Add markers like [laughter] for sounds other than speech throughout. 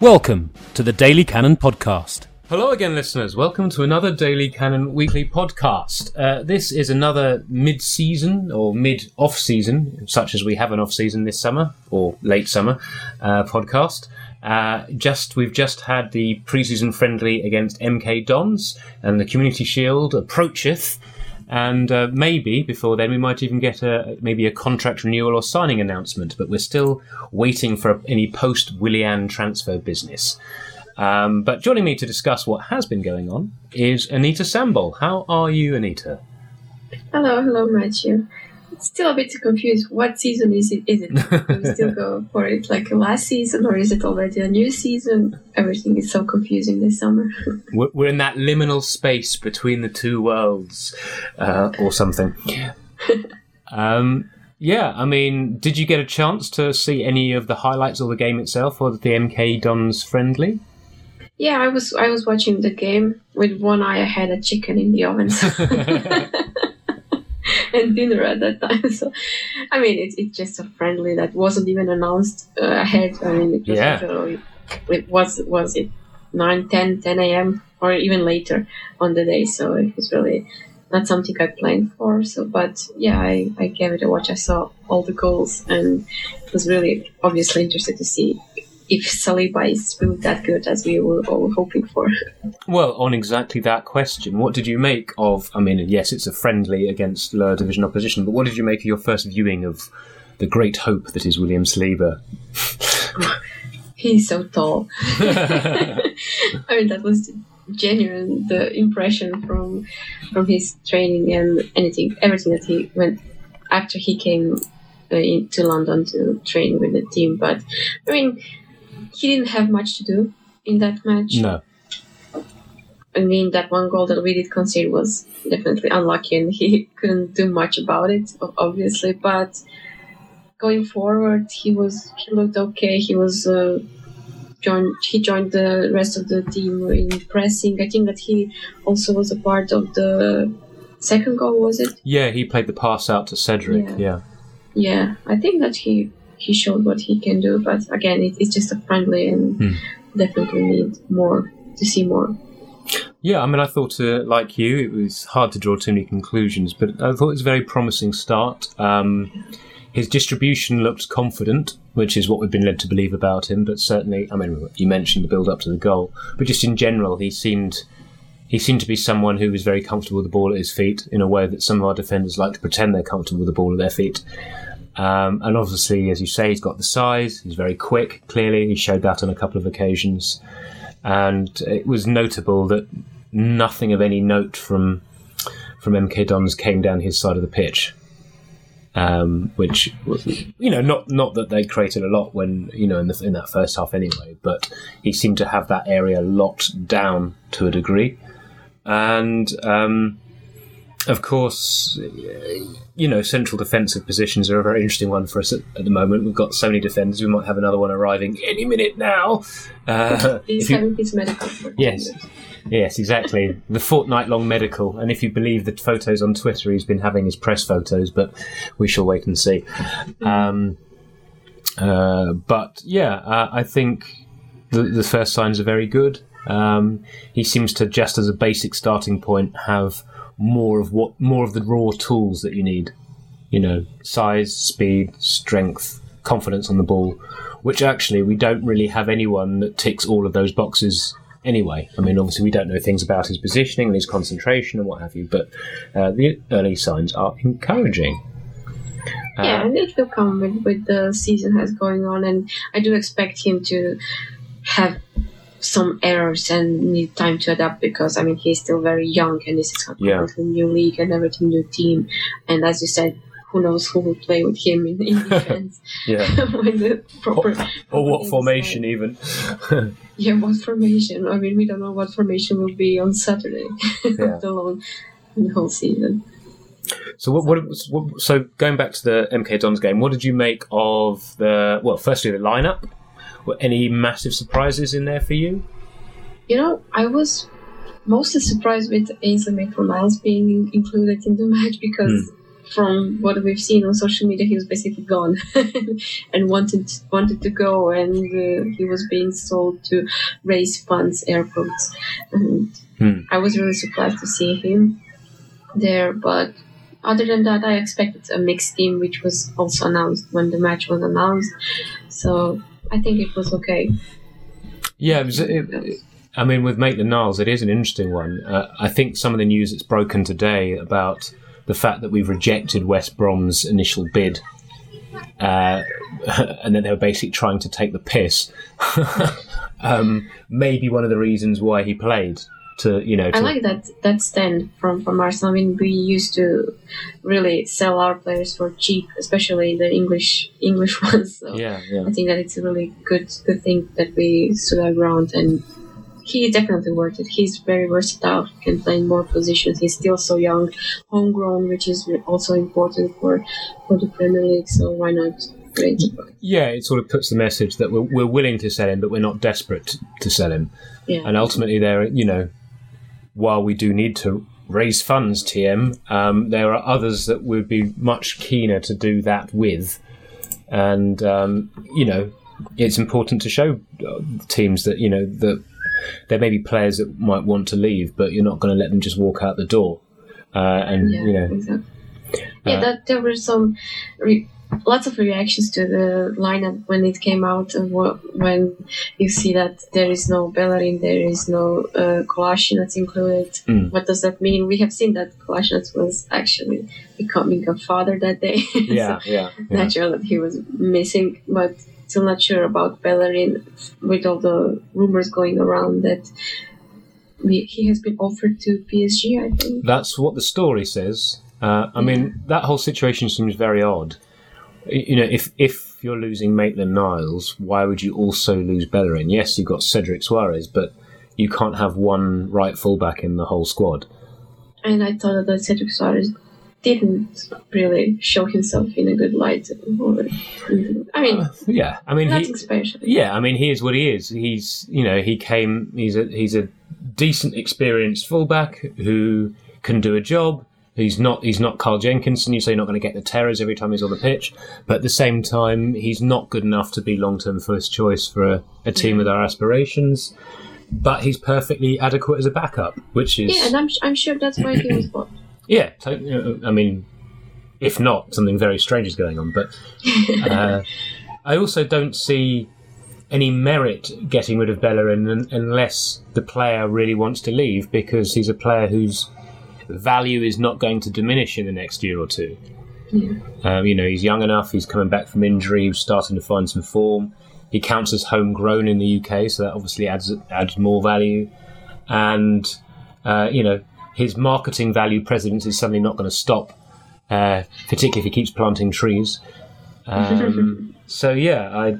Welcome to the Daily Cannon Podcast. Hello again, listeners. Welcome to another Daily Cannon weekly podcast. Uh, this is another mid season or mid off season, such as we have an off season this summer or late summer uh, podcast. Uh, just we've just had the preseason friendly against MK Dons, and the Community Shield approacheth. And uh, maybe before then we might even get a maybe a contract renewal or signing announcement. But we're still waiting for any post Willian transfer business. Um, but joining me to discuss what has been going on is Anita Sambol. How are you, Anita? Hello, hello, Matthew. Still a bit confused. What season is it? Is it? Do we still [laughs] go for it like last season, or is it already a new season? Everything is so confusing this summer. [laughs] We're, we're in that liminal space between the two worlds, uh, or something. [laughs] um, yeah, I mean, did you get a chance to see any of the highlights of the game itself, or the MK Dons friendly? Yeah, I was I was watching the game with one eye. I had a chicken in the oven. And dinner at that time. [laughs] So, I mean, it's, it's just a friendly that wasn't even announced uh, ahead. I mean, it was Yeah. literally- it was was it 9, 10, 10 a.m. or even later on the day. So it was really not something I planned for. So, but yeah, I, I gave it a watch. I saw all the goals and was really obviously interested to see if Saliba is really that good as we were all hoping for. Well, on exactly that question, what did you make of? I mean, yes, it's a friendly against lower division opposition, but what did you make of your first viewing of the great hope that is William Saliba? He's so tall. [laughs] [laughs] I mean, that was genuine the impression from from his training and anything, everything that he went after he came uh, into London to train with the team. But I mean, he didn't have much to do in that match. No. I mean, that one goal that we did concede was definitely unlucky, and he [laughs] couldn't do much about it, obviously. But going forward, he was he looked okay. He was uh, joined. He joined the rest of the team in pressing. I think that he also was a part of the second goal. Was it? Yeah, he played the pass out to Cedric. Yeah. Yeah. Yeah, I think that he he showed what he can do. But again, it, it's just a friendly, and Hmm. definitely need more to see more. Yeah, I mean, I thought, uh, like you, it was hard to draw too many conclusions, but I thought it was a very promising start. Um, his distribution looked confident, which is what we've been led to believe about him. But certainly, I mean, you mentioned the build-up to the goal, but just in general, he seemed he seemed to be someone who was very comfortable with the ball at his feet in a way that some of our defenders like to pretend they're comfortable with the ball at their feet. Um, and obviously, as you say, he's got the size. He's very quick. Clearly, he showed that on a couple of occasions and it was notable that nothing of any note from from MK Dons came down his side of the pitch. Um, which you know, not not that they created a lot when you know in, the, in that first half anyway, but he seemed to have that area locked down to a degree, and um, of course, you know, central defensive positions are a very interesting one for us at, at the moment. We've got so many defenders; we might have another one arriving any minute now. Uh, He's you- having his medical. Yes. Yes, exactly. The fortnight long medical. And if you believe the photos on Twitter, he's been having his press photos, but we shall wait and see. Um, uh, but yeah, uh, I think the, the first signs are very good. Um, he seems to, just as a basic starting point, have more of what more of the raw tools that you need. You know, size, speed, strength, confidence on the ball, which actually we don't really have anyone that ticks all of those boxes anyway. I mean, obviously, we don't know things about his positioning and his concentration and what have you, but uh, the early signs are encouraging. Uh, yeah, and it will come with, with the season has going on, and I do expect him to have some errors and need time to adapt because I mean he's still very young and this is a Yeah. completely new league and everything new team, and as you said, who knows who will play with him in, in defense [laughs] yeah. [laughs] when the proper Or what [laughs] formation, even. Yeah, what formation? I mean, we don't know what formation will be on Saturday, Yeah. let alone the whole season. So what, what, what? So going back to the MK Dons game, what did you make of the? Well, firstly the lineup. Were any massive surprises in there for you? You know, I was mostly surprised with Ainsley Maitland Niles being included in the [laughs] match because from what we've seen on social media, he was basically gone [laughs] and wanted wanted to go, and uh, he was being sold to raise funds, air quotes. And Hmm. I was really surprised to see him there, but other than that, I expected a mixed team, which was also announced when the match was announced. So I think it was okay. Yeah, it was, it, I mean, with Maitland Niles, it is an interesting one. Uh, I think some of the news that's broken today about the fact that we've rejected West Brom's initial bid, uh, [laughs] and that they were basically trying to take the piss, [laughs] um, may be one of the reasons why he played. To you know, to, I like that that stand from from Arsenal. I mean, we used to really sell our players for cheap, especially the English English [laughs] ones. So yeah, yeah. I think that it's a really good good thing that we stood our ground and. He definitely worth it. He's very versatile. He can play in more positions. He's still so young, homegrown, which is also important for for the Premier League. So why not? Yeah, it sort of puts the message that we're, we're willing to sell him, but we're not desperate to, to sell him. Yeah. And ultimately, there, you know, while we do need to raise funds, TM, um, there are others that would be much keener to do that with. And um, you know, it's important to show uh, teams that you know that there may be players that might want to leave, but you're not going to let them just walk out the door. Uh, and yeah, you know, exactly. Yeah, uh, that there were some re- lots of reactions to the lineup when it came out. When you see that there is no Bellerin, there is no uh, Kolasinac included. Mm. What does that mean? We have seen that Kolasinac was actually becoming a father that day. [laughs] yeah, so yeah, yeah. natural that he was missing, but still not sure about Bellerin with all the rumors going around that. We, he has been offered to PSG, I think. That's what the story says. Uh, I mean, that whole situation seems very odd. You know, if if you're losing Maitland Niles, why would you also lose Bellerin? Yes, you've got Cedric Soares, but you can't have one right fullback in the whole squad. and I thought that Cedric Soares didn't really show himself in a good light. Or, I mean, uh, Yeah, I mean, nothing he, yeah, I mean, he is what he is. He's you know he came. He's a he's a decent, experienced fullback who can do a job. He's not he's not Carl Jenkinson. You say you're not going to get the terrors every time he's on the pitch, but at the same time, he's not good enough to be long term first choice for a, a team with our aspirations. But he's perfectly adequate as a backup, which is Yeah, and I'm, I'm sure that's why he was bought. [clears throat] yeah, so, you know, I mean, if not, something very strange is going on. But [laughs] uh, I also don't see any merit getting rid of Bellerin un- unless the player really wants to leave because he's a player whose value is not going to diminish in the next year or two. Yeah. Um, you know, he's young enough, he's coming back from injury, he's starting to find some form. He counts as homegrown in the UK, so that obviously adds adds more value. And uh, you know, his marketing value presence is suddenly not going to stop, uh, particularly if he keeps planting trees. Um, [laughs] so yeah, I,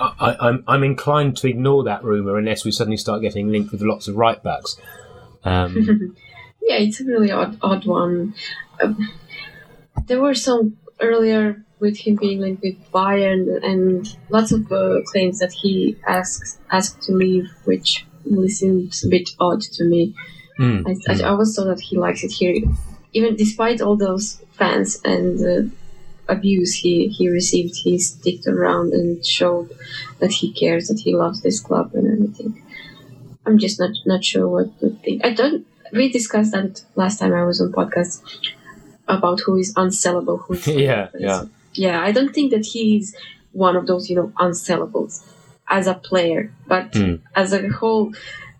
I, I'm I'm inclined to ignore that rumor unless we suddenly start getting linked with lots of right backs. Um, [laughs] Yeah, it's a really odd, odd one. Um, there were some earlier with him being linked with Bayern and lots of uh, claims that he asked asked to leave, which really seems a bit odd to me. mm, I, I, I always thought that he likes it here, even despite all those fans and uh, abuse he, he received. He sticked around and showed that he cares, that he loves this club and everything. I'm just not not sure what to think. I don't. We discussed that last time I was on podcast about who is unsellable. Who is [laughs] Yeah, yeah. yeah. I don't think that he's one of those you know unsellables as a player, but Mm. as a whole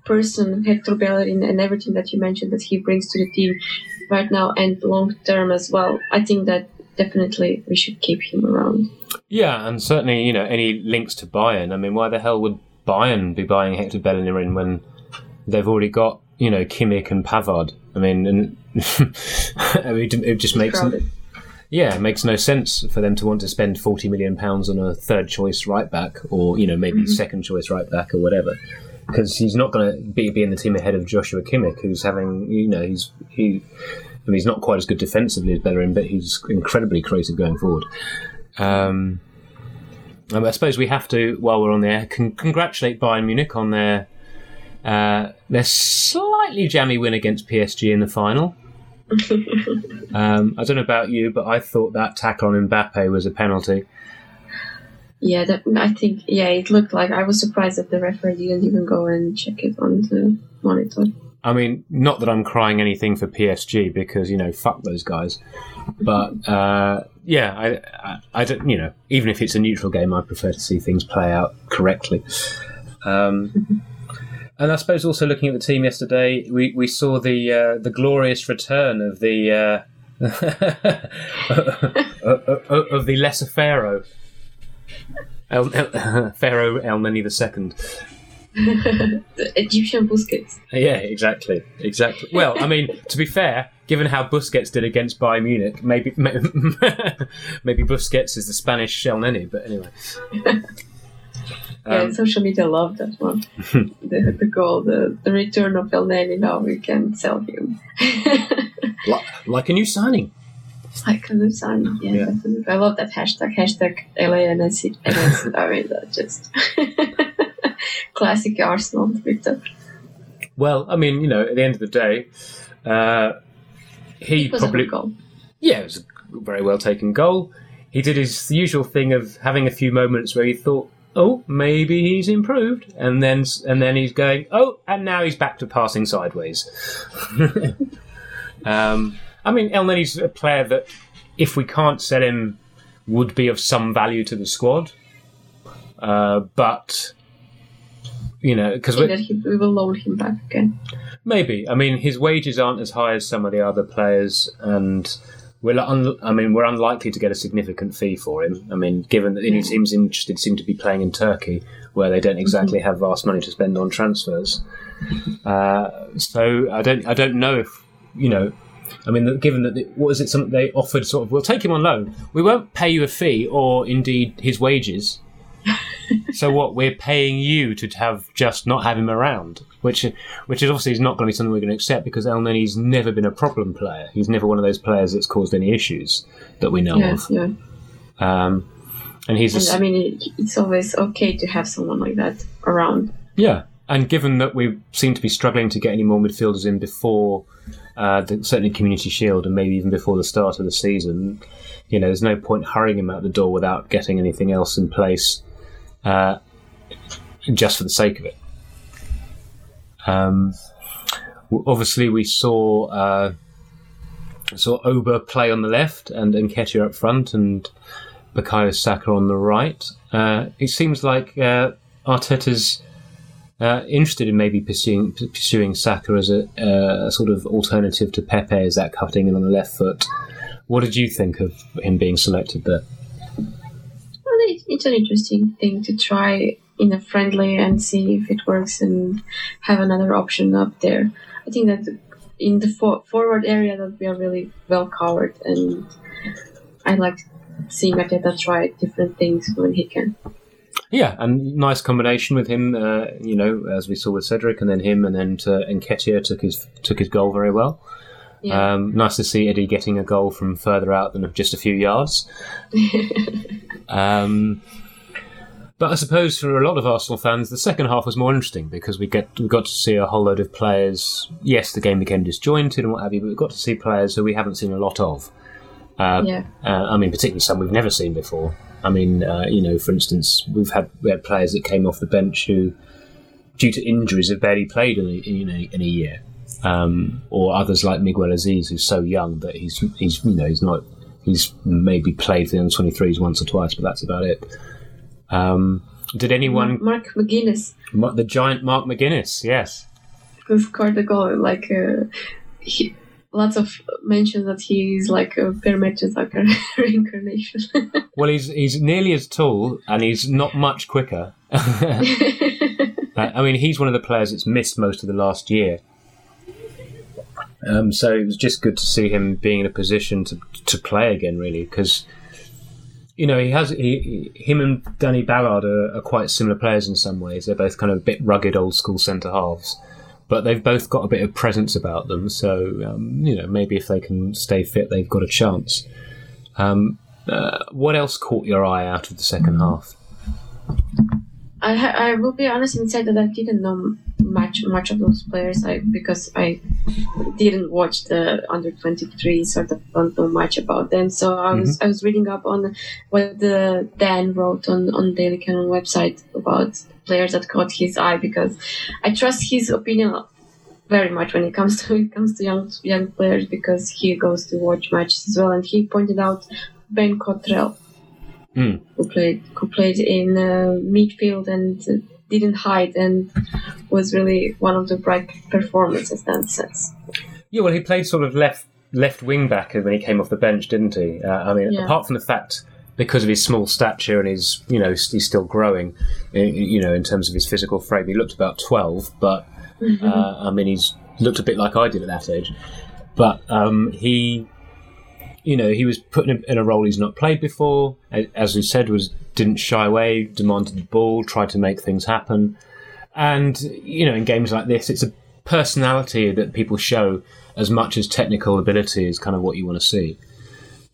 person, Hector Bellerin, and everything that you mentioned that he brings to the team right now and long term as well. I think that definitely we should keep him around. Yeah, and certainly, you know, any links to Bayern. I mean, why the hell would Bayern be buying Hector Bellerin when they've already got, you know, Kimmich and Pavard? I mean, and [laughs] I mean, it just makes Crowded. yeah, it makes no sense for them to want to spend forty million pounds on a third choice right back, or you know, maybe second choice right back or whatever. Because he's not going to be, be in the team ahead of Joshua Kimmich, who's having, you know, he's he. I mean, he's not quite as good defensively as Bellerin, but he's incredibly creative going forward. Um, um, I suppose we have to, while we're on there, con- congratulate Bayern Munich on their uh, their slightly jammy win against PSG in the final. [laughs] um, I don't know about you, but I thought that tackle on Mbappe was a penalty. Yeah, that, I think yeah, it looked like I was surprised that the referee didn't even go and check it on the monitor. I mean, not that I'm crying anything for PSG because you know, fuck those guys. But uh, yeah, I, I, I, don't. You know, even if it's a neutral game, I prefer to see things play out correctly. Um, and I suppose also looking at the team yesterday, we, we saw the uh, the glorious return of the uh, [laughs] of the lesser pharaoh, El, El, [laughs] Pharaoh Elneny II. the Egyptian Busquets. Yeah, exactly, exactly. Well, I mean, to be fair, given how Busquets did against Bayern Munich, maybe [laughs] maybe Busquets is the Spanish Elneny. But anyway. Yeah, um, social media love that one. [laughs] the, the goal, the, the return of Elneny. Now we can sell him. like, like a new signing. Like a new signing, yeah, yeah. definitely. I love that hashtag, hashtag LANS. I mean, that just [laughs] classic Arsenal Twitter. Well, I mean, you know, at the end of the day, uh, he probably. Yeah, it was a very well taken goal. He did his usual thing of having a few moments where he thought, oh, maybe he's improved, and then and then he's going, oh, and now he's back to passing sideways. [laughs] um, I mean, El Elneny's a player that, if we can't sell him, would be of some value to the squad. Uh, but you know, because we will loan him back again. Maybe. I mean, his wages aren't as high as some of the other players, and we're un- I mean, we're unlikely to get a significant fee for him. I mean, given that he seems interested, seem to be playing in Turkey, where they don't exactly mm-hmm. have vast money to spend on transfers. Uh, so I don't, I don't know if you know. I mean, given that, what was it? Something they offered, sort of, we'll take him on loan. We won't pay you a fee, or indeed his wages. So what? We're paying you to have just not have him around, which which is obviously is not going to be something we're going to accept because El Elneny's never been a problem player. He's never one of those players that's caused any issues that we know yeah, of. Yeah. Um, and he's. And, a, I mean, it's always okay to have someone like that around. Yeah, and given that we seem to be struggling to get any more midfielders in before. Uh, the, certainly Community Shield and maybe even before the start of the season, you know, there's no point hurrying him out the door without getting anything else in place uh, just for the sake of it. Um, obviously, we saw uh, saw Auba play on the left and Nketiah up front and Bukayo Saka on the right. Uh, it seems like uh, Arteta's uh, interested in maybe pursuing pursuing Saka as a, a, sort of alternative to Pepe as that cutting in on the left foot. What did you think of him being selected there? It's an interesting thing to try in a friendly and see if it works and have another option up there. I think that in the for- forward area that we are really well covered, and I like seeing Arteta try different things when he can. Yeah, and nice combination with him. Uh, you know, as we saw with Cedric, and then him, and then to, Nketiah took his took his goal very well. Yeah. Um, nice to see Eddie getting a goal from further out than just a few yards. [laughs] um, but I suppose for a lot of Arsenal fans, the second half was more interesting because we get we got to see a whole load of players. Yes, the game became disjointed and what have you, but we got to see players who we haven't seen a lot of. Uh, yeah. Uh, I mean, particularly some we've never seen before. I mean, uh, you know, for instance, we've had we had players that came off the bench who, due to injuries, have barely played in a, in a, in a year um, or others like Miguel Azeez, who's so young that he's he's you know he's not he's maybe played the under twenty threes once or twice, but that's about it. Um, did anyone Mark McGuinness, the giant Mark McGuinness? Yes, who scored the goal like. Uh, he, lots of mention that he's like a Per Mertesacker [laughs] reincarnation. [laughs] well, he's he's nearly as tall and he's not much quicker. [laughs] I mean, he's one of the players that's missed most of the last year. Um, so it was just good to see him being in a position to to play again, really, because you know he has he, him and Danny Ballard are, are, quite similar players in some ways. They're both kind of a bit rugged, old school centre halves, but they've both got a bit of presence about them. So um, you know maybe if they can stay fit, they've got a chance. Um, uh, what else caught your eye out of the second half? I ha- I will be honest and say that I didn't know much much of those players. I because I didn't watch the under twenty three, sort of don't know much about them. So I was mm-hmm. I was reading up on what the Dan wrote on on Daily Cannon website about players that caught his eye because I trust his opinion very much when it comes to [laughs] it comes to young young players because he goes to watch matches as well, and he pointed out Ben Cottrell, Mm. who played who played in uh, midfield and uh, didn't hide and was really one of the bright performances that sense. Yeah, well, he played sort of left left wing back when he came off the bench, didn't he? Uh, I mean, Yeah. apart from the fact because of his small stature and his, you know, he's still growing, you know, in terms of his physical frame, he looked about twelve, but uh, I mean, he's looked a bit like I did at that age. But um, he, you know, he was put in a, in a role he's not played before. As we said, was didn't shy away, demanded the ball, tried to make things happen. And you know, in games like this, it's a personality that people show as much as technical ability is kind of what you want to see.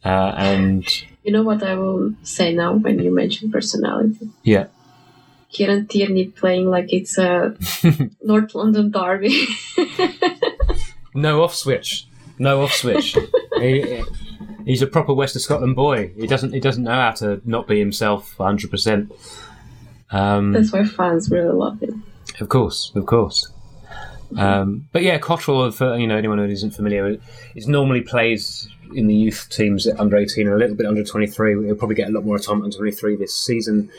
Uh, and You know what I will say now when you mention personality? yeah, Kieran Tierney playing like it's a [laughs] North London derby. no off switch, no off switch. [laughs] he, he's a proper West of Scotland boy. He doesn't he doesn't know how to not be himself 100. percent Um, That's why fans really love him. Of course, of course. Um, but yeah, Cottrell, for you know anyone who isn't familiar, is normally plays in the youth teams at under eighteen and a little bit under twenty three. He'll probably get a lot more time under twenty three this season.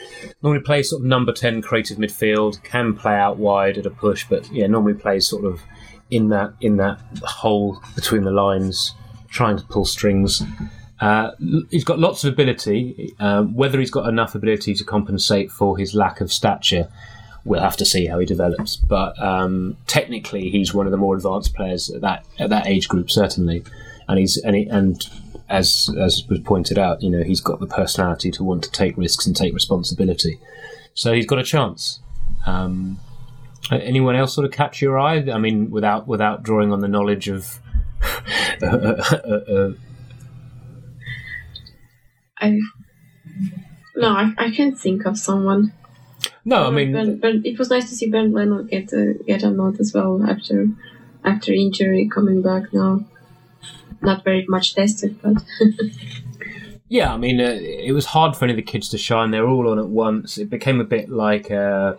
Normally plays sort of number ten creative midfield, can play out wide at a push, but yeah, normally plays sort of in that in that hole between the lines, trying to pull strings. Uh, he's got lots of ability. Um, whether he's got enough ability to compensate for his lack of stature, we'll have to see how he develops. But um, technically, he's one of the more advanced players at that at that age group, certainly. And he's and, he, and as as was pointed out, you know, he's got the personality to want to take risks and take responsibility. So he's got a chance. Um, anyone else sort of catch your eye? I mean, without without drawing on the knowledge of. Uh, uh, uh, I no, I, I can't think of someone. no, I mean, but, but it was nice to see Bernd Leno get a, get a nod as well after after injury coming back now. Not very much tested, but [laughs] Yeah, I mean, uh, it was hard for any of the kids to shine. They were all on at once. It became a bit like uh,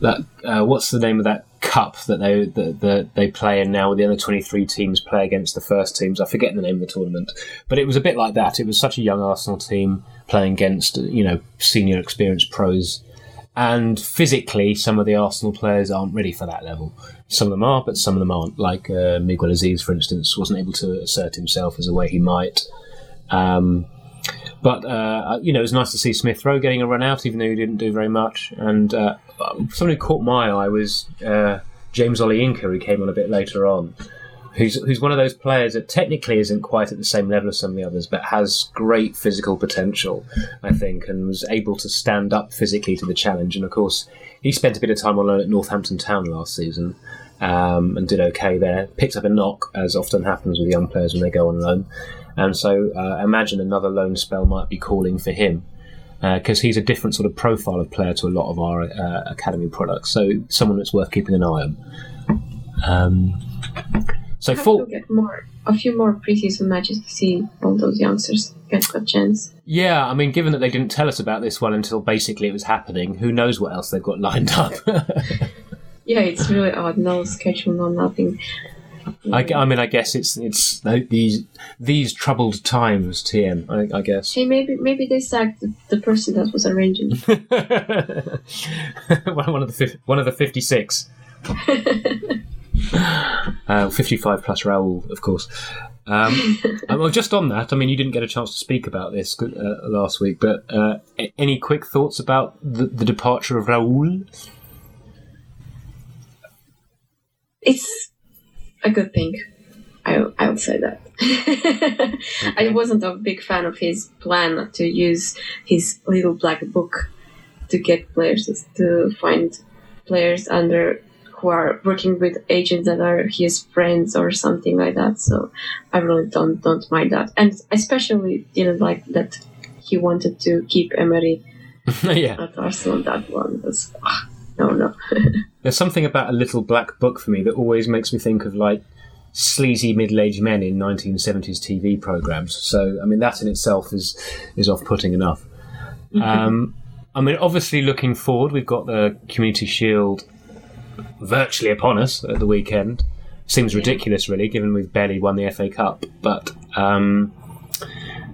that. Uh, what's the name of that cup that they that, that they play in now? Where the other twenty three teams play against the first teams. I forget the name of the tournament, but it was a bit like that. It was such a young Arsenal team playing against you know senior experienced pros, and physically, some of the Arsenal players aren't ready for that level. Some of them are, but some of them aren't. Like uh, Miguel Azeez, for instance, wasn't able to assert himself as a way he might. Um, but uh, you know, it was nice to see Smith Rowe getting a run out, even though he didn't do very much. And uh, that caught my eye was uh, James Olayinka, who came on a bit later on, who's who's one of those players that technically isn't quite at the same level as some of the others, but has great physical potential, I think, and was able to stand up physically to the challenge. And of course, he spent a bit of time on loan at Northampton Town last season. Um, and did okay there. Picked up a knock, as often happens with young players when they go on loan. And so uh, I imagine another loan spell might be calling for him because he's a different sort of profile of player to a lot of our uh, academy products. So someone that's worth keeping an eye on. Um, so have for to get more a few more preseason matches to see all those youngsters get a chance. yeah, I mean, given that they didn't tell us about this one until basically it was happening, who knows what else they've got lined up? [laughs] Yeah, it's really odd. No schedule, no nothing. I, I mean, I guess it's it's these these troubled times, TM. I, I guess. Hey, maybe maybe they sacked the, the person that was arranging. [laughs] [laughs] one one of the one of the fifty six. [laughs] uh, 55 plus Raul, of course. Um, well, just on that, I mean, you didn't get a chance to speak about this uh, last week, but uh, any quick thoughts about the, the departure of Raul? it's a good thing. I I would say that. [laughs] I wasn't a big fan of his plan to use his little black book to get players to find players under who are working with agents that are his friends or something like that. So I really don't don't mind that, and especially didn't like that he wanted to keep Emery [laughs] yeah. At Arsenal, that one was ah, no, no. [laughs] There's something about a little black book for me that always makes me think of like sleazy middle-aged men in 1970s TV programs. So, I mean, that in itself is is off-putting enough. Um, I mean, obviously, looking forward, we've got the Community Shield virtually upon us at the weekend. Seems ridiculous, really, given we've barely won the FA Cup. But um,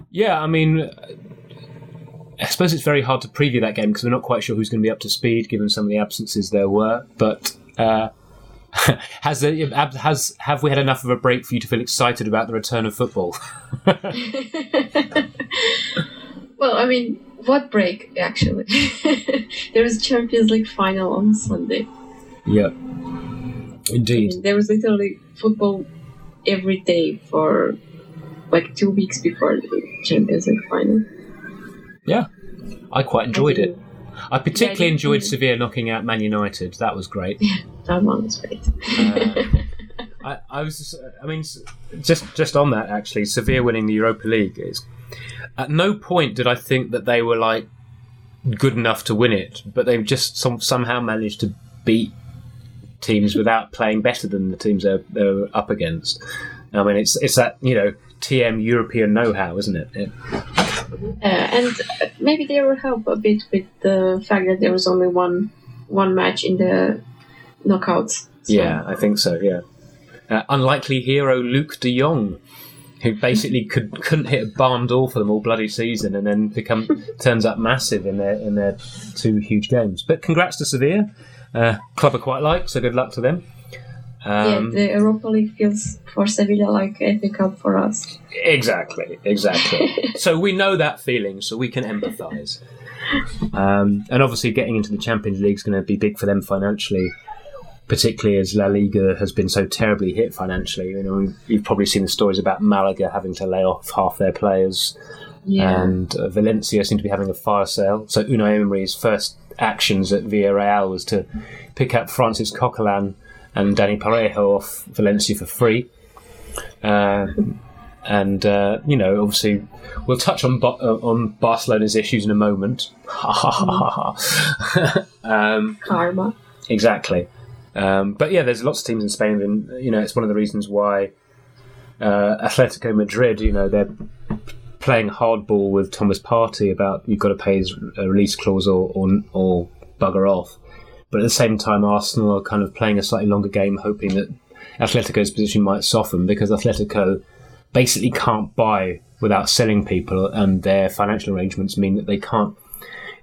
yeah, I mean, I suppose it's very hard to preview that game because we're not quite sure who's going to be up to speed, given some of the absences there were. But uh, [laughs] has there, has have we had enough of a break for you to feel excited about the return of football? [laughs] [laughs] well, I mean, what break actually? there was Champions League final on Sunday. Yep. Indeed. I mean, there was literally football every day for like two weeks before the Champions League final. Yeah, I quite enjoyed it. I particularly Yeah, enjoyed Sevilla knocking out Man United. That was great. That one was great. Uh, [laughs] I, I was, I mean, just just on that actually, Sevilla winning the Europa League is. At no point did I think that they were like good enough to win it, but they've just some, somehow managed to beat teams [laughs] without playing better than the teams they're, they're up against. I mean, it's it's that you know TM European know-how, isn't it? it Uh, and uh, maybe they will help a bit with the fact that there was only one one match in the knockouts. So- Yeah, I think so. Yeah, uh, unlikely hero Luuk De Jong, who basically could couldn't hit a barn door for them all bloody season, and then become [laughs] turns up massive in their in their two huge games. But congrats to Sevilla, uh, club I quite like, so good luck to them. Um, yeah, the Europa League feels for Sevilla like FA Cup for us. Exactly, exactly. [laughs] so we know that feeling, so we can empathise. Um, and obviously, getting into the Champions League is going to be big for them financially, particularly as La Liga has been so terribly hit financially. You know, you've probably seen the stories about Malaga having to lay off half their players, Yeah. and uh, Valencia seem to be having a fire sale. So Unai Emery's first actions at Villarreal was to pick up Francis Coquelin and Dani Parejo off Valencia for free. Uh, and uh, you know, obviously, we'll touch on Ba- uh, on Barcelona's issues in a moment. [laughs] um, Karma. exactly. Um, but yeah, there's lots of teams in Spain, and you know, it's one of the reasons why uh, Atletico Madrid, you know, they're playing hardball with Thomas Partey about you've got to pay his release clause or, or or bugger off. But at the same time, Arsenal are kind of playing a slightly longer game, hoping that Atletico's position might soften because Atletico basically can't buy without selling people, and their financial arrangements mean that they can't.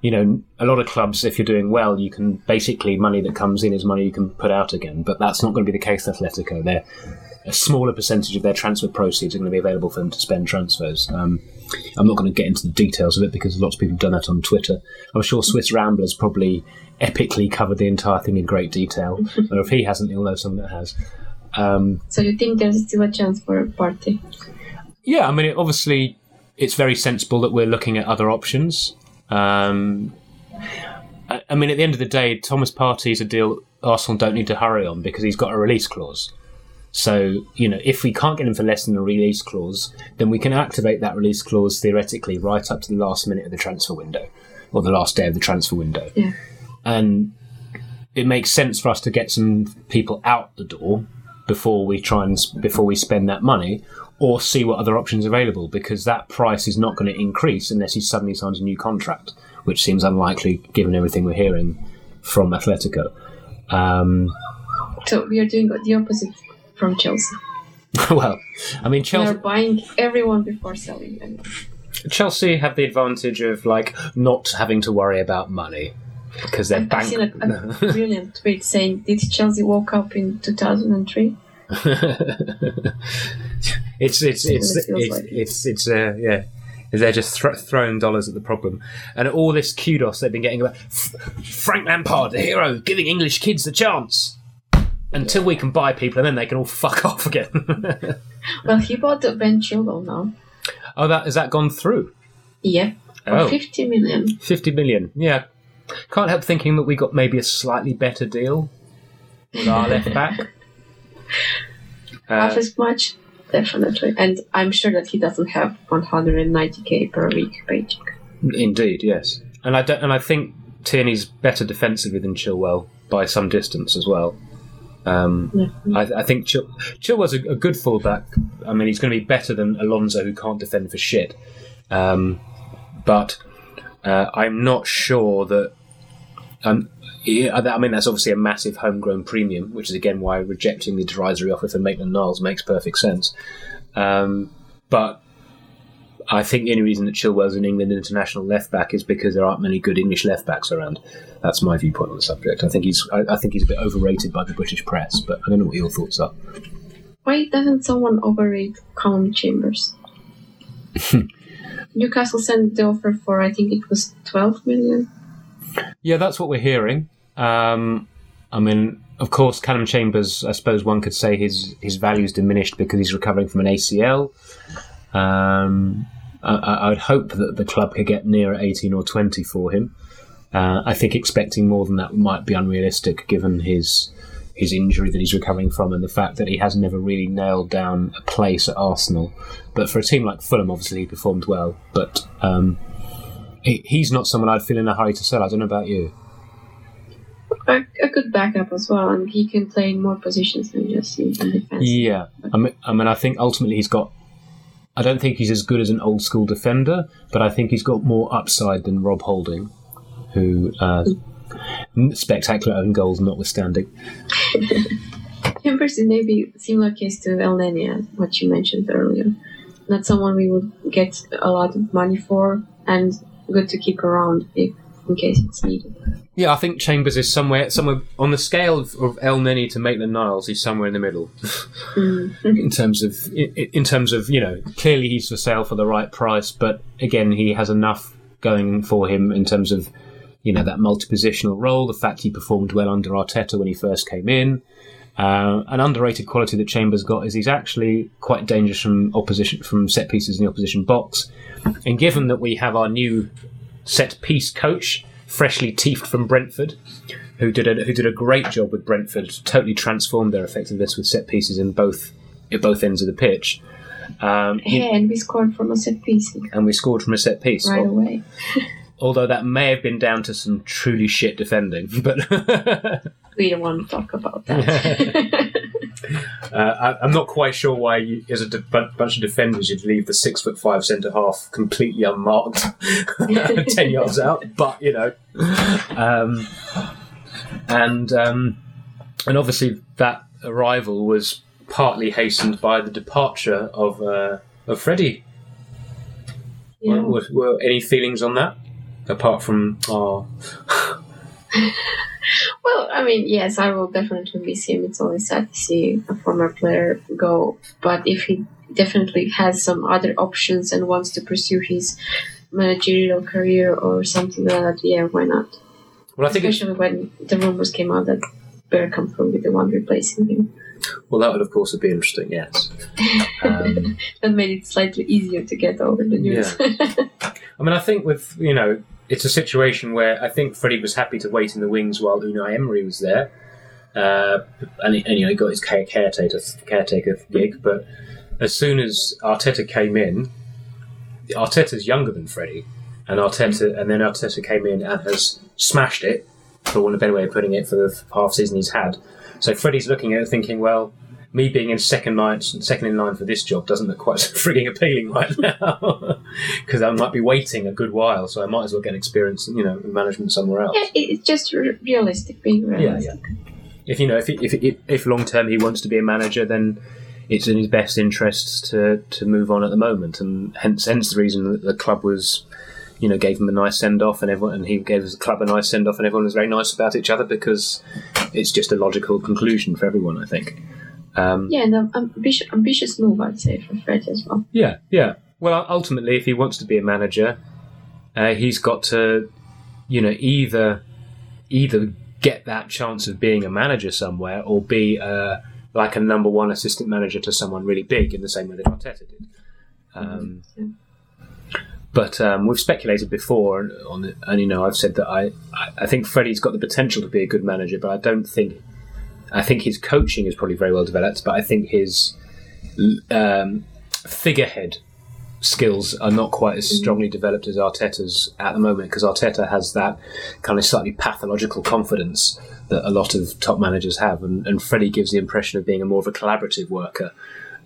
You know, a lot of clubs, if you're doing well, you can basically money that comes in is money you can put out again. But that's not going to be the case with Atletico. They're a smaller percentage of their transfer proceeds are going to be available for them to spend transfers. Um, I'm not going to get into the details of it because lots of people have done that on Twitter. I'm sure Swiss Ramblers probably epically covered the entire thing in great detail. [laughs] or if he hasn't, he'll know someone that has. Um, So you think there's still a chance for a Partey? yeah, I mean, it, obviously, it's very sensible that we're looking at other options. Um, I, I mean, at the end of the day, Thomas Partey's a deal Arsenal don't need to hurry on because he's got a release clause. So, you know, if we can't get him for less than a release clause, then we can activate that release clause theoretically right up to the last minute of the transfer window or the last day of the transfer window. Yeah. And it makes sense for us to get some people out the door before we try and before we spend that money or see what other options are available because that price is not going to increase unless he suddenly signs a new contract, which seems unlikely given everything we're hearing from Atletico. Um, So we are doing the opposite from Chelsea. [laughs] well, I mean, We Chelsea, are buying everyone before selling them. Chelsea have the advantage of like not having to worry about money because they're I've seen a, a brilliant tweet saying, "Did Chelsea woke up in 2003?" [laughs] it's it's it's It feels it's like. it's, it's uh, yeah. They're just thro throwing dollars at the problem, and all this kudos they've been getting about F- Frank Lampard, the hero, giving English kids the chance. Until we can buy people, and then they can all fuck [laughs] off again. Well, he bought Ben Chilwell now. oh, that has that gone through? Yeah, Oh. 50 million. 50 million. Yeah. Can't help thinking that we got maybe a slightly better deal with our left [laughs] back. Half Uh, as much, definitely. And I'm sure that he doesn't have 190k per week paycheck. indeed, yes. and I don't, and I think Tierney's better defensively than Chilwell by some distance as well. Um, Yeah. I, I think Chil- Chilwell's a, a good fullback. I mean, he's going to be better than Alonso, who can't defend for shit. Um, but uh, I'm not sure that. Um, yeah, I mean, that's obviously a massive homegrown premium, which is again why rejecting the derisory offer for Maitland Niles makes perfect sense. Um, but I think the only reason that Chilwell's an England international left back is because there aren't many good English left backs around. That's my viewpoint on the subject. I think he's I, I think he's a bit overrated by the British press, but I don't know what your thoughts are. Why doesn't someone overrate Calum Chambers? [laughs] Newcastle sent the offer for I think it was 12 million. Yeah, that's what we're hearing. Um, I mean, of course, Calum Chambers. I suppose one could say his his value's diminished because he's recovering from an ACL. Um, I, would hope that the club could get nearer eighteen or twenty for him. Uh, I think expecting more than that might be unrealistic, given his his injury that he's recovering from and the fact that he has never really nailed down a place at Arsenal. But for a team like Fulham, obviously he performed well. But um, he, he's not someone I'd feel in a hurry to sell. I don't know about you. A, a good backup as well, and he can play in more positions than just in defense. Yeah, I mean, I mean, I think ultimately he's got. I don't think he's as good as an old school defender, but I think he's got more upside than Rob Holding, who uh, spectacular own goals notwithstanding. [laughs] Chambers is maybe similar case to Elneny, what you mentioned earlier. Not someone we would get a lot of money for, and good to keep around if in case it's needed. Yeah, I think Chambers is somewhere somewhere on the scale of, of Elneny to Maitland Niles. He's somewhere in the middle [laughs] Mm. in terms of in, in terms of you know clearly he's for sale for the right price, but again he has enough going for him in terms of you know that multi-positional role, the fact he performed well under Arteta when he first came in. Uh, an underrated quality that Chambers got is he's actually quite dangerous from opposition from set pieces in the opposition box. And given that we have our new set piece coach, freshly teethed from Brentford, who did a who did a great job with Brentford, totally transformed their effectiveness with set pieces in both at both ends of the pitch. Um, Hey, and we scored from a set piece and we scored from a set piece. right away. [laughs] Although that may have been down to some truly shit defending, [laughs] but [laughs] We don't want to talk about that. [laughs] uh, I, I'm not quite sure why, you, as a de- bunch of defenders, you'd leave the six foot five centre half completely unmarked, ten yards out. But you know, um, and um, and obviously that arrival was partly hastened by the departure of uh, of Freddie. yeah. Were, were, were any feelings on that, apart from oh, [laughs] Well, I mean, yes, I will definitely miss him. It's always sad to see a former player go. But if he definitely has some other options and wants to pursue his managerial career or something like that, yeah, why not? well, I think Especially when the rumors came out that Bergkamp will be the one replacing him. well that would of course be interesting. Yes. Um, [laughs] That made it slightly easier to get over the news. Yeah. [laughs] I mean, I think with you know, it's a situation where I think Freddie was happy to wait in the wings while Unai Emery was there, uh, and, and you know he got his caretaker caretaker gig. But as soon as Arteta came in, Arteta's younger than Freddie, and Arteta and then Arteta came in and has smashed it, for want of a better way of putting it, for the half season he's had. So Freddie's looking at it thinking, well. Me being in second line, second in line for this job doesn't look quite [laughs] so frigging appealing right now, [laughs] because I might be waiting a good while, so I might as well get experience, you know, in management somewhere else. yeah, it's just re- realistic, being Yeah, realistic. yeah. If you know, if if if, if long term he wants to be a manager, then it's in his best interests to to move on at the moment, and hence hence the reason that the club was, you know, gave him a nice send off, and everyone and he gave his club a nice send off, and everyone was very nice about each other because it's just a logical conclusion for everyone, I think. Um, Yeah, and um, ambitious, ambitious move, I'd say, for Fred as well. Yeah, yeah. Well, ultimately, if he wants to be a manager, uh, he's got to, you know, either either get that chance of being a manager somewhere, or be uh, like a number one assistant manager to someone really big, in the same way that Arteta did. Um, but um, we've speculated before on it, and you know, I've said that I, I- I think Freddie's got the potential to be a good manager, but I don't think. I think his coaching is probably very well developed, but I think his um, figurehead skills are not quite as strongly developed as Arteta's at the moment because Arteta has that kind of slightly pathological confidence that a lot of top managers have, and, and Freddie gives the impression of being a more of a collaborative worker.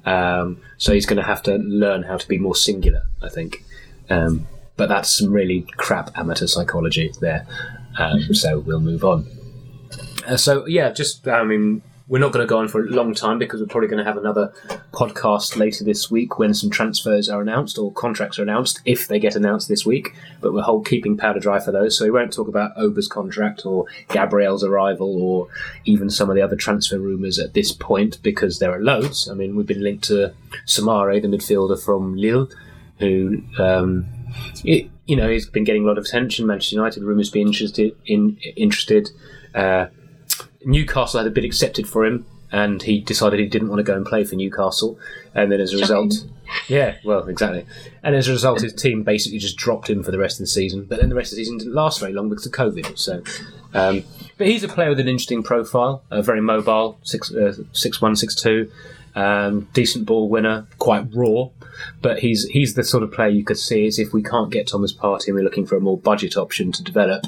Um, so he's going to have to learn how to be more singular, I think. Um, but that's some really crap amateur psychology there. Um, [laughs] so we'll move on. Uh, so yeah, just I mean, we're not going to go on for a long time because we're probably going to have another podcast later this week when some transfers are announced or contracts are announced if they get announced this week. But we're whole keeping powder dry for those, so we won't talk about Auba's contract or Gabriel's arrival or even some of the other transfer rumours at this point because there are loads. I mean, we've been linked to Soumaré, the midfielder from Lille, who. Um, it, you know, he's been getting a lot of attention. Manchester United rumours being interested in interested. Uh, Newcastle had a bid accepted for him, and he decided he didn't want to go and play for Newcastle. And then as a result, yeah, well, exactly. And as a result, his team basically just dropped him for the rest of the season. But then the rest of the season didn't last very long because of COVID. So, um, but he's a player with an interesting profile, uh, very mobile, six uh, six one six two. Um, decent ball winner, quite raw, but he's he's the sort of player you could see as if we can't get Thomas Partey and we're looking for a more budget option to develop.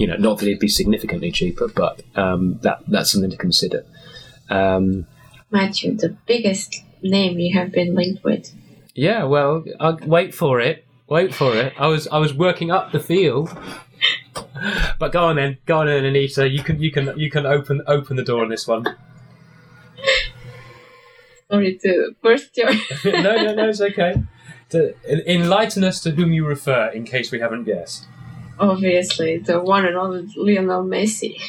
You know, not that it'd be significantly cheaper, but um, that that's something to consider. Um, Matthew, the biggest name you have been linked with. yeah, well, I'll wait for it. Wait for it. I was I was working up the field. [laughs] But go on then, go on then, Anita. You can you can you can open open the door on this one. Sorry to burst your. [laughs] [laughs] no, no, no, it's okay. To enlighten us to whom you refer, in case we haven't guessed. Obviously, the one and only Lionel Messi.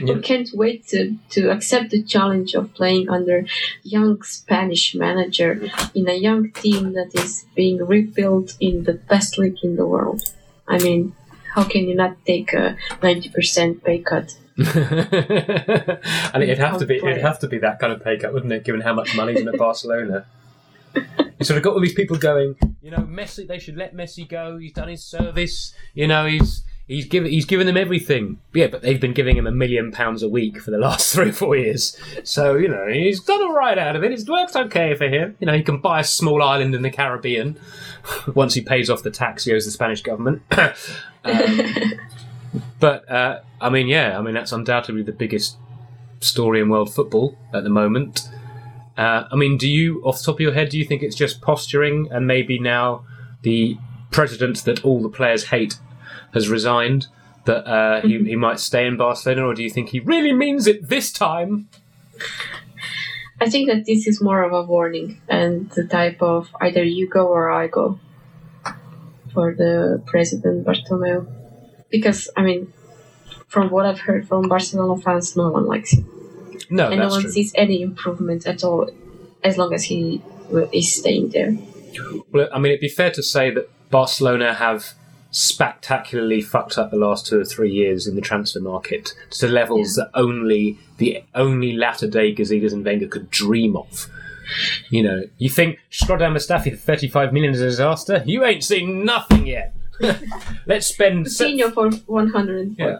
Yeah. [laughs] We can't wait to, to accept the challenge of playing under young Spanish manager in a young team that is being rebuilt in the best league in the world. I mean, how can you not take a ninety percent pay cut? [laughs] and it'd have to be it'd have to be that kind of pay cut, wouldn't it? Given how much money's in at [laughs] Barcelona. You sort of got all these people going, you know, Messi. They should let Messi go. He's done his service. You know, he's he's given he's given them everything. Yeah, but they've been giving him a million pounds a week for the last [laughs] three or four years. So you know, he's done all right out of it. It's worked okay for him. You know, he can buy a small island in the Caribbean [laughs] once he pays off the tax he owes the Spanish government. [coughs] um, [laughs] but uh, I mean, yeah, I mean that's undoubtedly the biggest story in world football at the moment. Uh, I mean, do you, off the top of your head, do you think it's just posturing and maybe now the president that all the players hate has resigned that uh, he, he might stay in Barcelona, or do you think he really means it this time? I think that this is more of a warning and the type of either you go or I go for the president Bartomeu. Because I mean, from what I've heard from Barcelona fans, no one likes him, No, and no one true. sees any improvement at all, as long as he is staying there. Well, I mean, it'd be fair to say that Barcelona have spectacularly fucked up the last two or three years in the transfer market to levels that only the only latter day Gazidis and Wenger could dream of. You know, you think Shkodran Mustafi for 35 million is a disaster? You ain't seen nothing yet. [laughs] Let's spend Coutinho for 140. Yeah.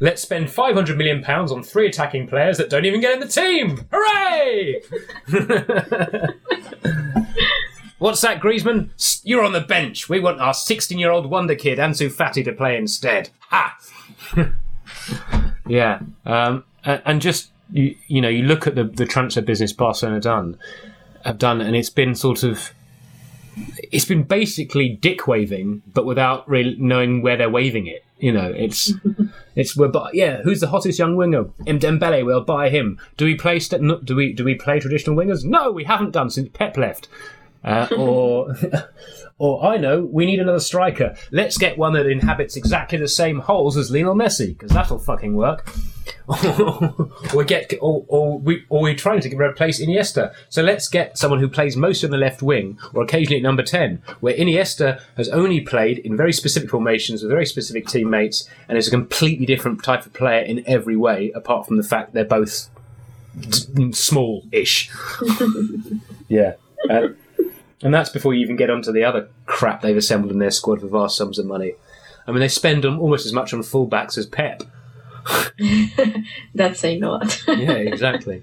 Let's spend 500 million pounds on three attacking players that don't even get in the team. Hooray! [laughs] What's that, Griezmann? You're on the bench. We want our 16 year old wonder kid, Ansu Fati, to play instead. Ha! [laughs] yeah. Um, and, and just, you, you know, you look at the, the transfer business Barcelona done, have done, and it's been sort of. It's been basically dick waving, but without really knowing where they're waving it. You know, it's [laughs] it's we're bu- yeah. Who's the hottest young winger? M Dembele. We'll buy him. Do we play st- do we do we play traditional wingers? No, we haven't done since Pep left. Uh, or [laughs] or I know we need another striker. Let's get one that inhabits exactly the same holes as Lionel Messi because that'll fucking work. Or get or, or we or we're trying to replace Iniesta. So let's get someone who plays most on the left wing or occasionally at number ten, where Iniesta has only played in very specific formations with very specific teammates and is a completely different type of player in every way, apart from the fact they're both d- small-ish. [laughs] yeah. Uh, and that's before you even get onto the other crap they've assembled in their squad for vast sums of money. I mean, they spend almost as much on fullbacks as Pep. [laughs] That's saying a lot. Yeah, exactly.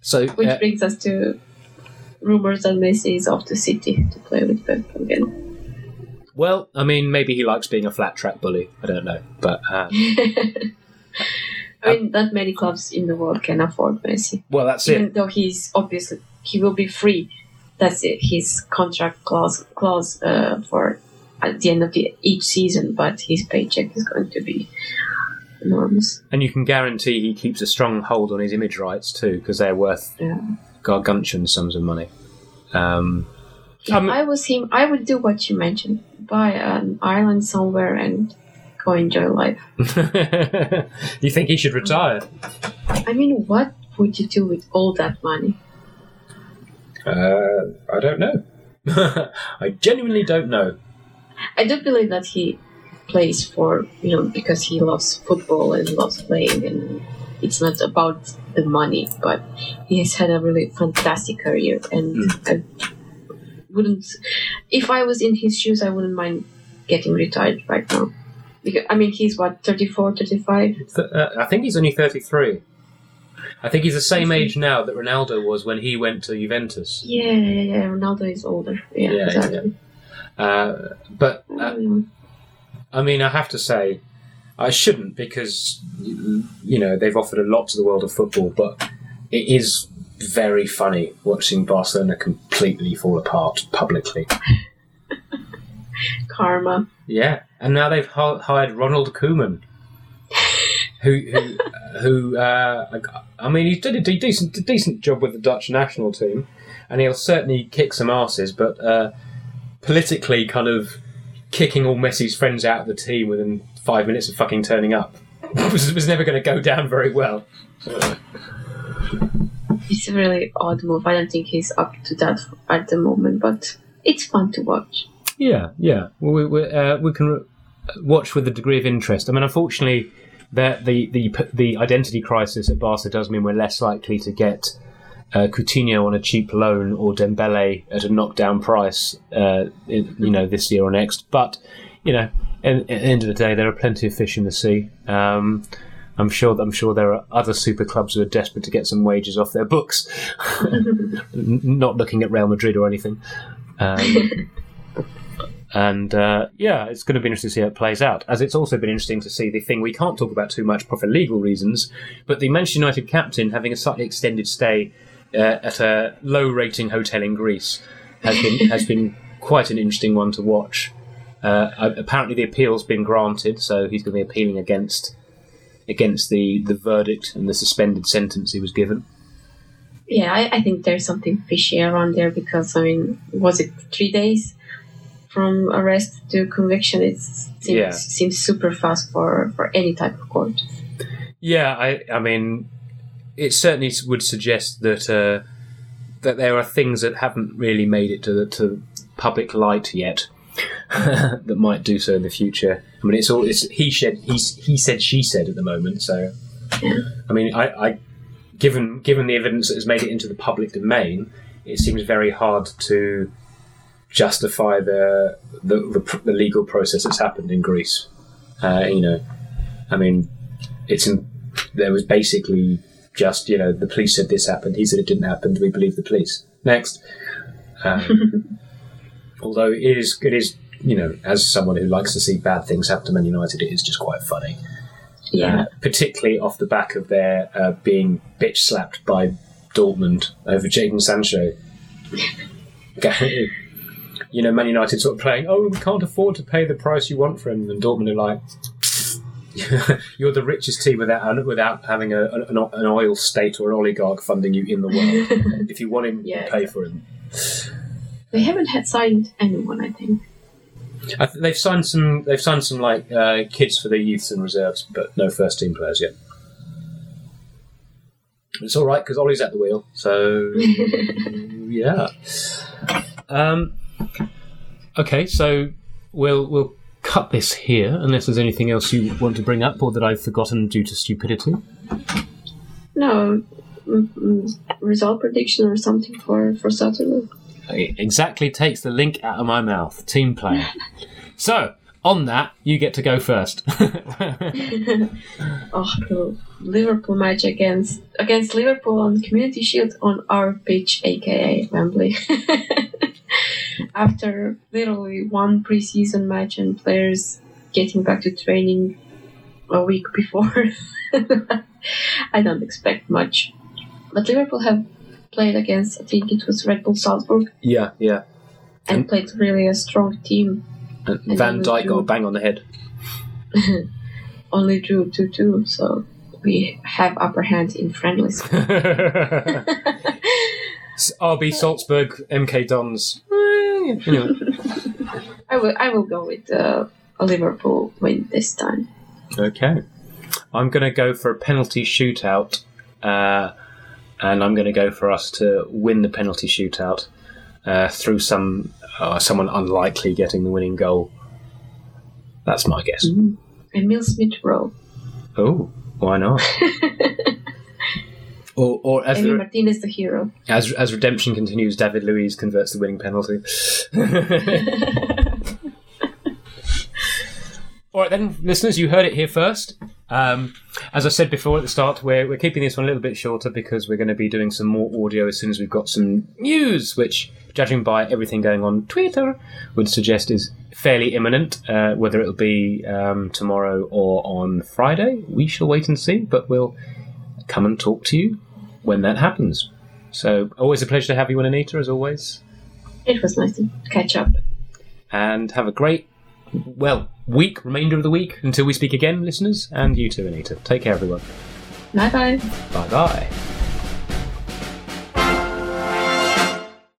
So, [laughs] Which uh, brings us to rumors that Messi is off to City to play with Pep again. Well, I mean, maybe he likes being a flat track bully. I don't know, but uh, [laughs] I mean, not many clubs in the world can afford Messi. well, that's Even it. though he's obviously he will be free. That's it. His contract clause clause uh, for at the end of the each season, but his paycheck is going to be enormous. And you can guarantee he keeps a strong hold on his image rights too, because they're worth Yeah. gargantuan sums of money. Um, If Um, I was him, I would do what you mentioned: buy an island somewhere and go enjoy life. [laughs] you think he should retire? I mean, what would you do with all that money? Uh, I don't know. [laughs] I genuinely don't know. I do believe that he plays for you know because he loves football and loves playing, and it's not about the money, but he has had a really fantastic career, and I wouldn't. If I was in his shoes, I wouldn't mind getting retired right now. Because I mean, he's what 34, 35? Uh, I think he's only 33. I think he's the same age now that Ronaldo was when he went to Juventus. Yeah, yeah, yeah. Ronaldo is older. Yeah, Yeah, exactly. Uh, but uh, Mm. I mean, I have to say, I shouldn't because you know they've offered a lot to the world of football, but it is very funny watching Barcelona completely fall apart publicly. [laughs] Karma. Yeah, and now they've hired Ronald Koeman, who who [laughs] who uh, I mean he did a decent a decent job with the Dutch national team, and he'll certainly kick some asses, but uh, politically kind of kicking all Messi's friends out of the team within five minutes of fucking turning up [laughs] was, was never going to go down very well. It's a really odd move. I don't think he's up to that at the moment, but it's fun to watch. Yeah, yeah. We we, uh, we can watch with a degree of interest. I mean, unfortunately, the the the the identity crisis at Barca does mean we're less likely to get uh, Coutinho on a cheap loan or Dembele at a knockdown price, uh, in, you know, this year or next. But you know, at, at the end of the day, there are plenty of fish in the sea. Um, I'm sure. I'm sure there are other super clubs who are desperate to get some wages off their books. [laughs] Not looking at Real Madrid or anything. Um, [laughs] and uh, yeah, it's going to be interesting to see how it plays out. As it's also been interesting to see the thing we can't talk about too much for legal reasons, but the Manchester United captain having a slightly extended stay uh, at a low-rating hotel in Greece has been has been quite an interesting one to watch. Uh, apparently, the appeal's been granted, so he's going to be appealing against against the, the verdict and the suspended sentence he was given. Yeah, I, I think there's something fishy around there because I mean, was it three days from arrest to conviction? It seems Yeah. seems super fast for for any type of court. Yeah, I, I mean, it certainly would suggest that uh, that there are things that haven't really made it to the to public light yet [laughs] that might do so in the future. I mean, it's all it's he said he said she said at the moment. So, I mean, I, I given given the evidence that has made it into the public domain, it seems very hard to justify the the, the, the legal process that's happened in Greece. Uh, you know, I mean, it's in, there was basically just you know the police said this happened, he said it didn't happen. Do we believe the police? Next. Um, [laughs] although it is it is you know as someone who likes to see bad things happen to Man United, it is just quite funny. Yeah, Uh, particularly off the back of their uh, being bitch slapped by Dortmund over Jadon Sancho. [laughs] [laughs] you know, Man United sort of playing, oh, we can't afford to pay the price you want for him, and Dortmund are like, [laughs] you're the richest team without without having a, an, an oil state or an oligarch funding you in the world. [laughs] if you want him, Yeah, pay for him. they haven't had signed anyone. I think. I th- they've signed some. They've signed some like uh, kids for the youths and reserves, but no first team players yet. It's all right because Ole's at the wheel, so [laughs] yeah. Um, okay, so we'll we'll cut this here unless there's anything else you want to bring up or that I've forgotten due to stupidity. No, mm, mm, result prediction or something for for Saturday. It exactly takes the link out of my mouth. Team player. [laughs] so, on that, you get to go first. [laughs] oh, the Liverpool match against against Liverpool on Community Shield on our pitch, aka Wembley. [laughs] After literally one preseason match and players getting back to training a week before, [laughs] I don't expect much. But Liverpool have played against, I think it was Red Bull Salzburg, yeah, yeah. and And- played really a strong team. And And Van Dijk got a bang on the head. [laughs] Only drew 2 2, so we have upper hand in friendlies. [laughs] RB Salzburg, MK Dons. Uh, Anyway. [laughs] I will I will go with uh, a Liverpool win this time. Okay. I'm going to go for a penalty shootout, uh, and I'm going to go for us to win the penalty shootout uh, through some uh, someone unlikely getting the winning goal. That's my guess. And Emile Smith Rowe. Oh, why not? [laughs] or, or as, Emi the, Martinez the hero. as as redemption continues, David Luiz converts the winning penalty. [laughs] All right, then, listeners, you heard it here first. Um, as I said before at the start, we're, we're keeping this one a little bit shorter because we're going to be doing some more audio as soon as we've got some news, which, judging by everything going on Twitter, would suggest is fairly imminent. Uh, whether it'll be um, tomorrow or on Friday, we shall wait and see, but we'll come and talk to you when that happens. So, always a pleasure to have you on Anita, as always. It was nice to catch up. And have a great, well, week, remainder of the week, until we speak again, listeners. And you too, Anita. Take care, everyone. Bye bye. Bye bye.